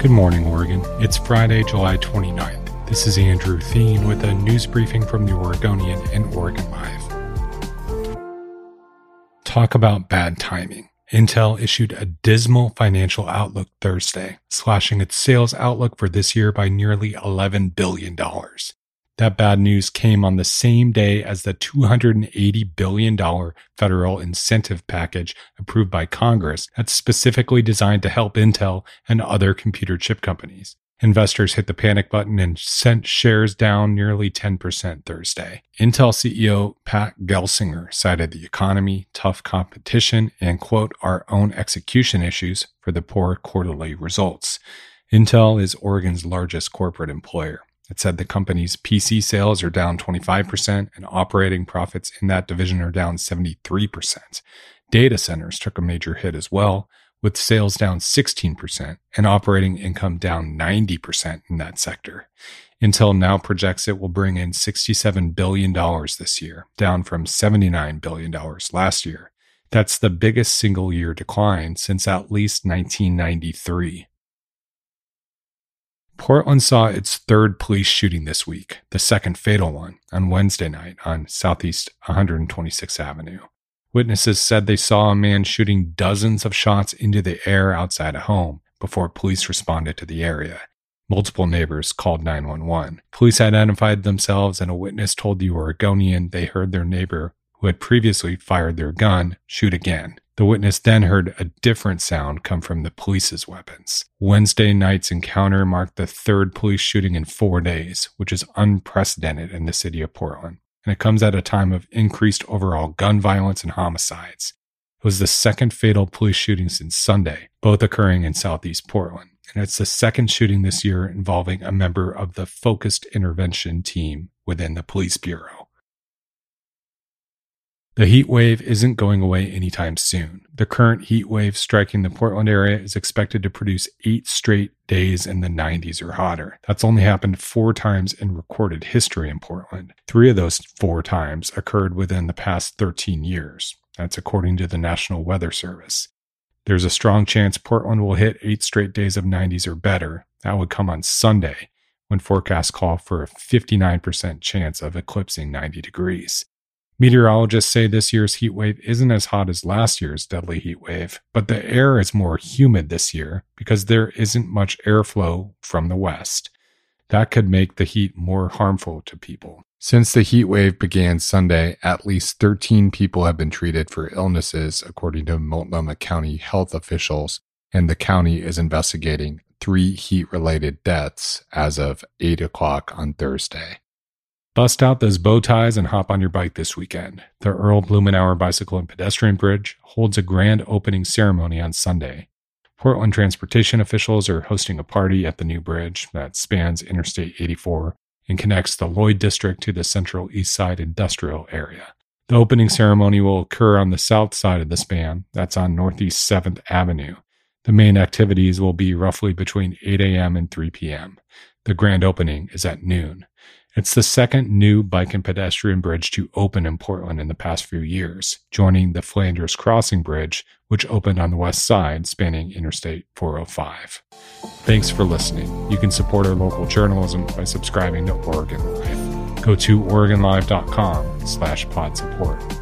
Good morning, Oregon. It's Friday, July 29th. This is Andrew Theen with a news briefing from the Oregonian and Oregon Live. Talk about bad timing. Intel issued a dismal financial outlook Thursday, slashing its sales outlook for this year by nearly $11 billion. That bad news came on the same day as the $280 billion federal incentive package approved by Congress that's specifically designed to help Intel and other computer chip companies. Investors hit the panic button and sent shares down nearly 10% Thursday. Intel CEO Pat Gelsinger cited the economy, tough competition, and quote, our own execution issues for the poor quarterly results. Intel is Oregon's largest corporate employer. It said the company's PC sales are down 25% and operating profits in that division are down 73%. Data centers took a major hit as well, with sales down 16% and operating income down 90% in that sector. Intel now projects it will bring in $67 billion this year, down from $79 billion last year. That's the biggest single year decline since at least 1993. Portland saw its third police shooting this week, the second fatal one, on Wednesday night on Southeast 126th Avenue. Witnesses said they saw a man shooting dozens of shots into the air outside a home before police responded to the area. Multiple neighbors called 911. Police identified themselves, and a witness told the Oregonian they heard their neighbor, who had previously fired their gun, shoot again. The witness then heard a different sound come from the police's weapons. Wednesday night's encounter marked the third police shooting in four days, which is unprecedented in the city of Portland. And it comes at a time of increased overall gun violence and homicides. It was the second fatal police shooting since Sunday, both occurring in southeast Portland. And it's the second shooting this year involving a member of the focused intervention team within the police bureau. The heat wave isn't going away anytime soon. The current heat wave striking the Portland area is expected to produce eight straight days in the 90s or hotter. That's only happened four times in recorded history in Portland. Three of those four times occurred within the past 13 years. That's according to the National Weather Service. There's a strong chance Portland will hit eight straight days of 90s or better. That would come on Sunday, when forecasts call for a 59% chance of eclipsing 90 degrees. Meteorologists say this year's heat wave isn't as hot as last year's deadly heat wave, but the air is more humid this year because there isn't much airflow from the west. That could make the heat more harmful to people. Since the heat wave began Sunday, at least 13 people have been treated for illnesses, according to Multnomah County health officials, and the county is investigating three heat related deaths as of 8 o'clock on Thursday. Bust out those bow ties and hop on your bike this weekend. The Earl Blumenauer Bicycle and Pedestrian Bridge holds a grand opening ceremony on Sunday. Portland transportation officials are hosting a party at the new bridge that spans Interstate 84 and connects the Lloyd District to the Central East Side industrial area. The opening ceremony will occur on the south side of the span, that's on Northeast 7th Avenue. The main activities will be roughly between 8 a.m. and 3 p.m. The grand opening is at noon. It's the second new bike and pedestrian bridge to open in Portland in the past few years, joining the Flanders Crossing Bridge, which opened on the west side spanning Interstate 405. Thanks for listening. You can support our local journalism by subscribing to Oregon Live. Go to OregonLive.com slash pod support.